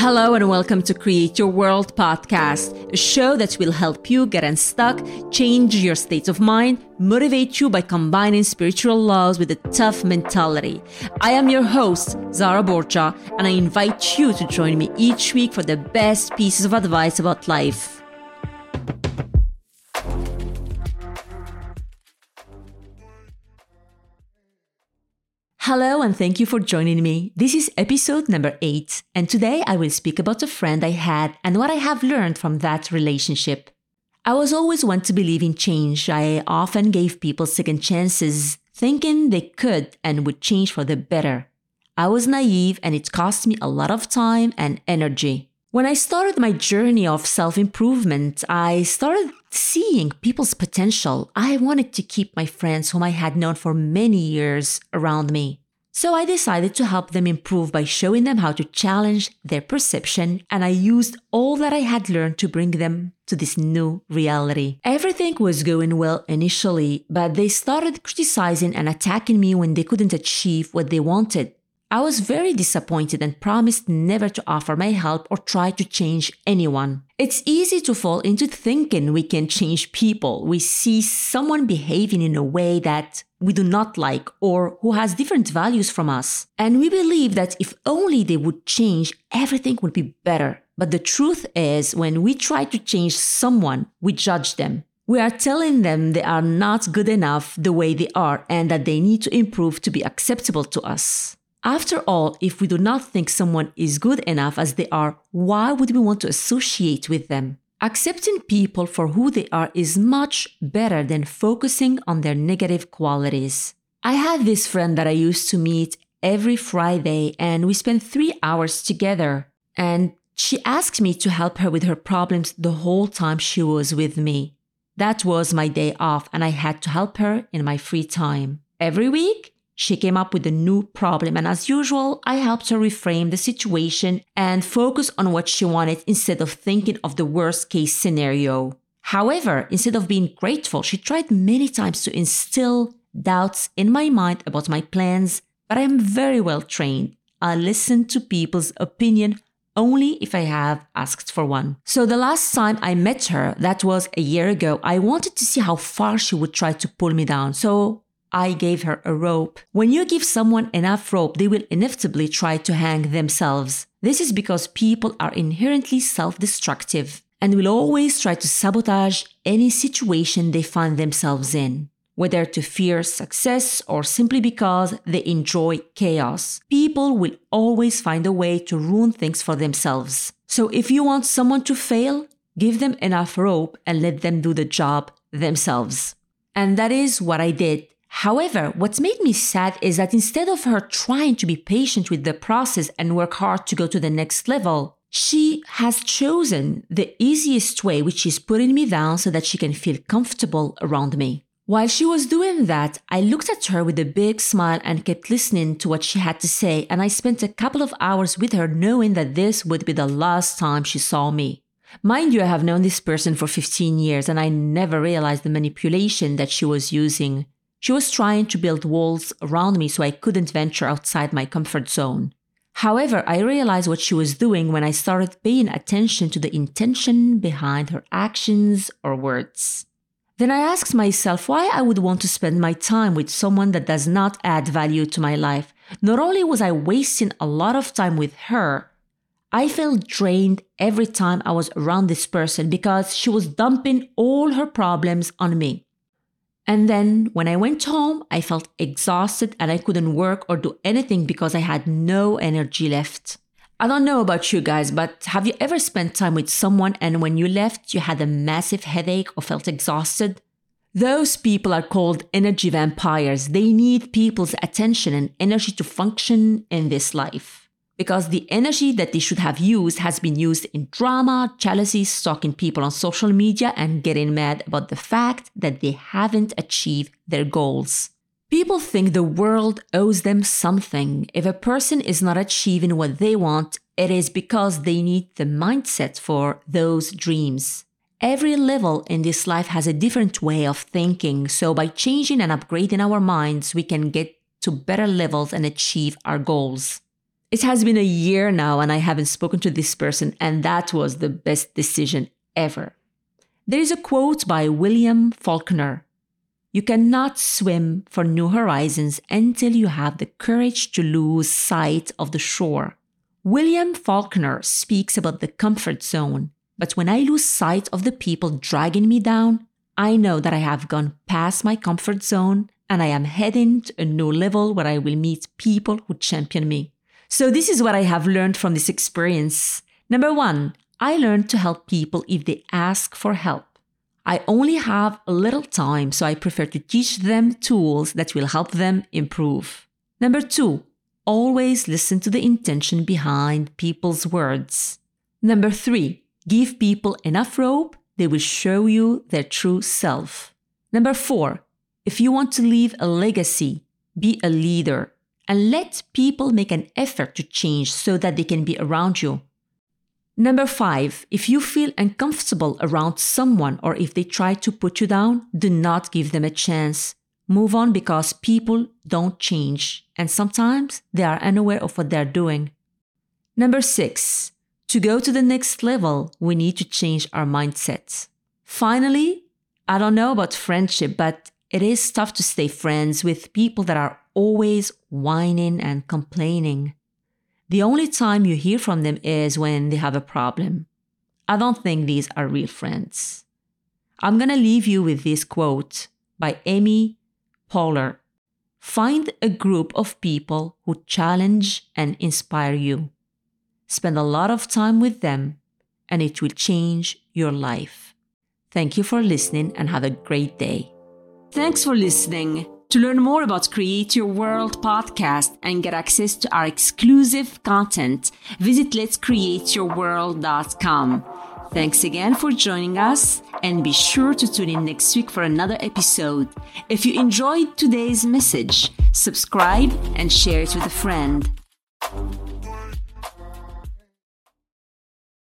Hello and welcome to Create Your World podcast, a show that will help you get unstuck, change your state of mind, motivate you by combining spiritual laws with a tough mentality. I am your host, Zara Borcha, and I invite you to join me each week for the best pieces of advice about life. Hello and thank you for joining me. This is episode number eight, and today I will speak about a friend I had and what I have learned from that relationship. I was always one to believe in change. I often gave people second chances, thinking they could and would change for the better. I was naive and it cost me a lot of time and energy. When I started my journey of self improvement, I started seeing people's potential. I wanted to keep my friends whom I had known for many years around me. So I decided to help them improve by showing them how to challenge their perception, and I used all that I had learned to bring them to this new reality. Everything was going well initially, but they started criticizing and attacking me when they couldn't achieve what they wanted. I was very disappointed and promised never to offer my help or try to change anyone. It's easy to fall into thinking we can change people. We see someone behaving in a way that we do not like or who has different values from us. And we believe that if only they would change, everything would be better. But the truth is, when we try to change someone, we judge them. We are telling them they are not good enough the way they are and that they need to improve to be acceptable to us. After all, if we do not think someone is good enough as they are, why would we want to associate with them? Accepting people for who they are is much better than focusing on their negative qualities. I had this friend that I used to meet every Friday, and we spent three hours together. And she asked me to help her with her problems the whole time she was with me. That was my day off, and I had to help her in my free time. Every week, she came up with a new problem, and as usual, I helped her reframe the situation and focus on what she wanted instead of thinking of the worst case scenario. However, instead of being grateful, she tried many times to instill doubts in my mind about my plans, but I am very well trained. I listen to people's opinion only if I have asked for one. So the last time I met her, that was a year ago, I wanted to see how far she would try to pull me down. So I gave her a rope. When you give someone enough rope, they will inevitably try to hang themselves. This is because people are inherently self destructive and will always try to sabotage any situation they find themselves in. Whether to fear success or simply because they enjoy chaos, people will always find a way to ruin things for themselves. So if you want someone to fail, give them enough rope and let them do the job themselves. And that is what I did However, what's made me sad is that instead of her trying to be patient with the process and work hard to go to the next level, she has chosen the easiest way, which is putting me down so that she can feel comfortable around me. While she was doing that, I looked at her with a big smile and kept listening to what she had to say, and I spent a couple of hours with her knowing that this would be the last time she saw me. Mind you, I have known this person for 15 years and I never realized the manipulation that she was using she was trying to build walls around me so I couldn't venture outside my comfort zone. However, I realized what she was doing when I started paying attention to the intention behind her actions or words. Then I asked myself why I would want to spend my time with someone that does not add value to my life. Not only was I wasting a lot of time with her, I felt drained every time I was around this person because she was dumping all her problems on me. And then when I went home, I felt exhausted and I couldn't work or do anything because I had no energy left. I don't know about you guys, but have you ever spent time with someone and when you left, you had a massive headache or felt exhausted? Those people are called energy vampires. They need people's attention and energy to function in this life because the energy that they should have used has been used in drama, jealousy, stalking people on social media, and getting mad about the fact that they haven't achieved their goals. People think the world owes them something. If a person is not achieving what they want, it is because they need the mindset for those dreams. Every level in this life has a different way of thinking, so by changing and upgrading our minds, we can get to better levels and achieve our goals. It has been a year now and I haven't spoken to this person, and that was the best decision ever. There is a quote by William Faulkner You cannot swim for new horizons until you have the courage to lose sight of the shore. William Faulkner speaks about the comfort zone, but when I lose sight of the people dragging me down, I know that I have gone past my comfort zone and I am heading to a new level where I will meet people who champion me. So, this is what I have learned from this experience. Number one, I learned to help people if they ask for help. I only have a little time, so I prefer to teach them tools that will help them improve. Number two, always listen to the intention behind people's words. Number three, give people enough rope, they will show you their true self. Number four, if you want to leave a legacy, be a leader and let people make an effort to change so that they can be around you. Number five, if you feel uncomfortable around someone or if they try to put you down, do not give them a chance. Move on because people don't change and sometimes they are unaware of what they're doing. Number six, to go to the next level, we need to change our mindsets. Finally, I don't know about friendship, but it is tough to stay friends with people that are always whining and complaining. The only time you hear from them is when they have a problem. I don't think these are real friends. I'm going to leave you with this quote by Amy Poehler. Find a group of people who challenge and inspire you. Spend a lot of time with them, and it will change your life. Thank you for listening and have a great day. Thanks for listening. To learn more about Create Your World podcast and get access to our exclusive content, visit letscreateyourworld.com. Thanks again for joining us and be sure to tune in next week for another episode. If you enjoyed today's message, subscribe and share it with a friend.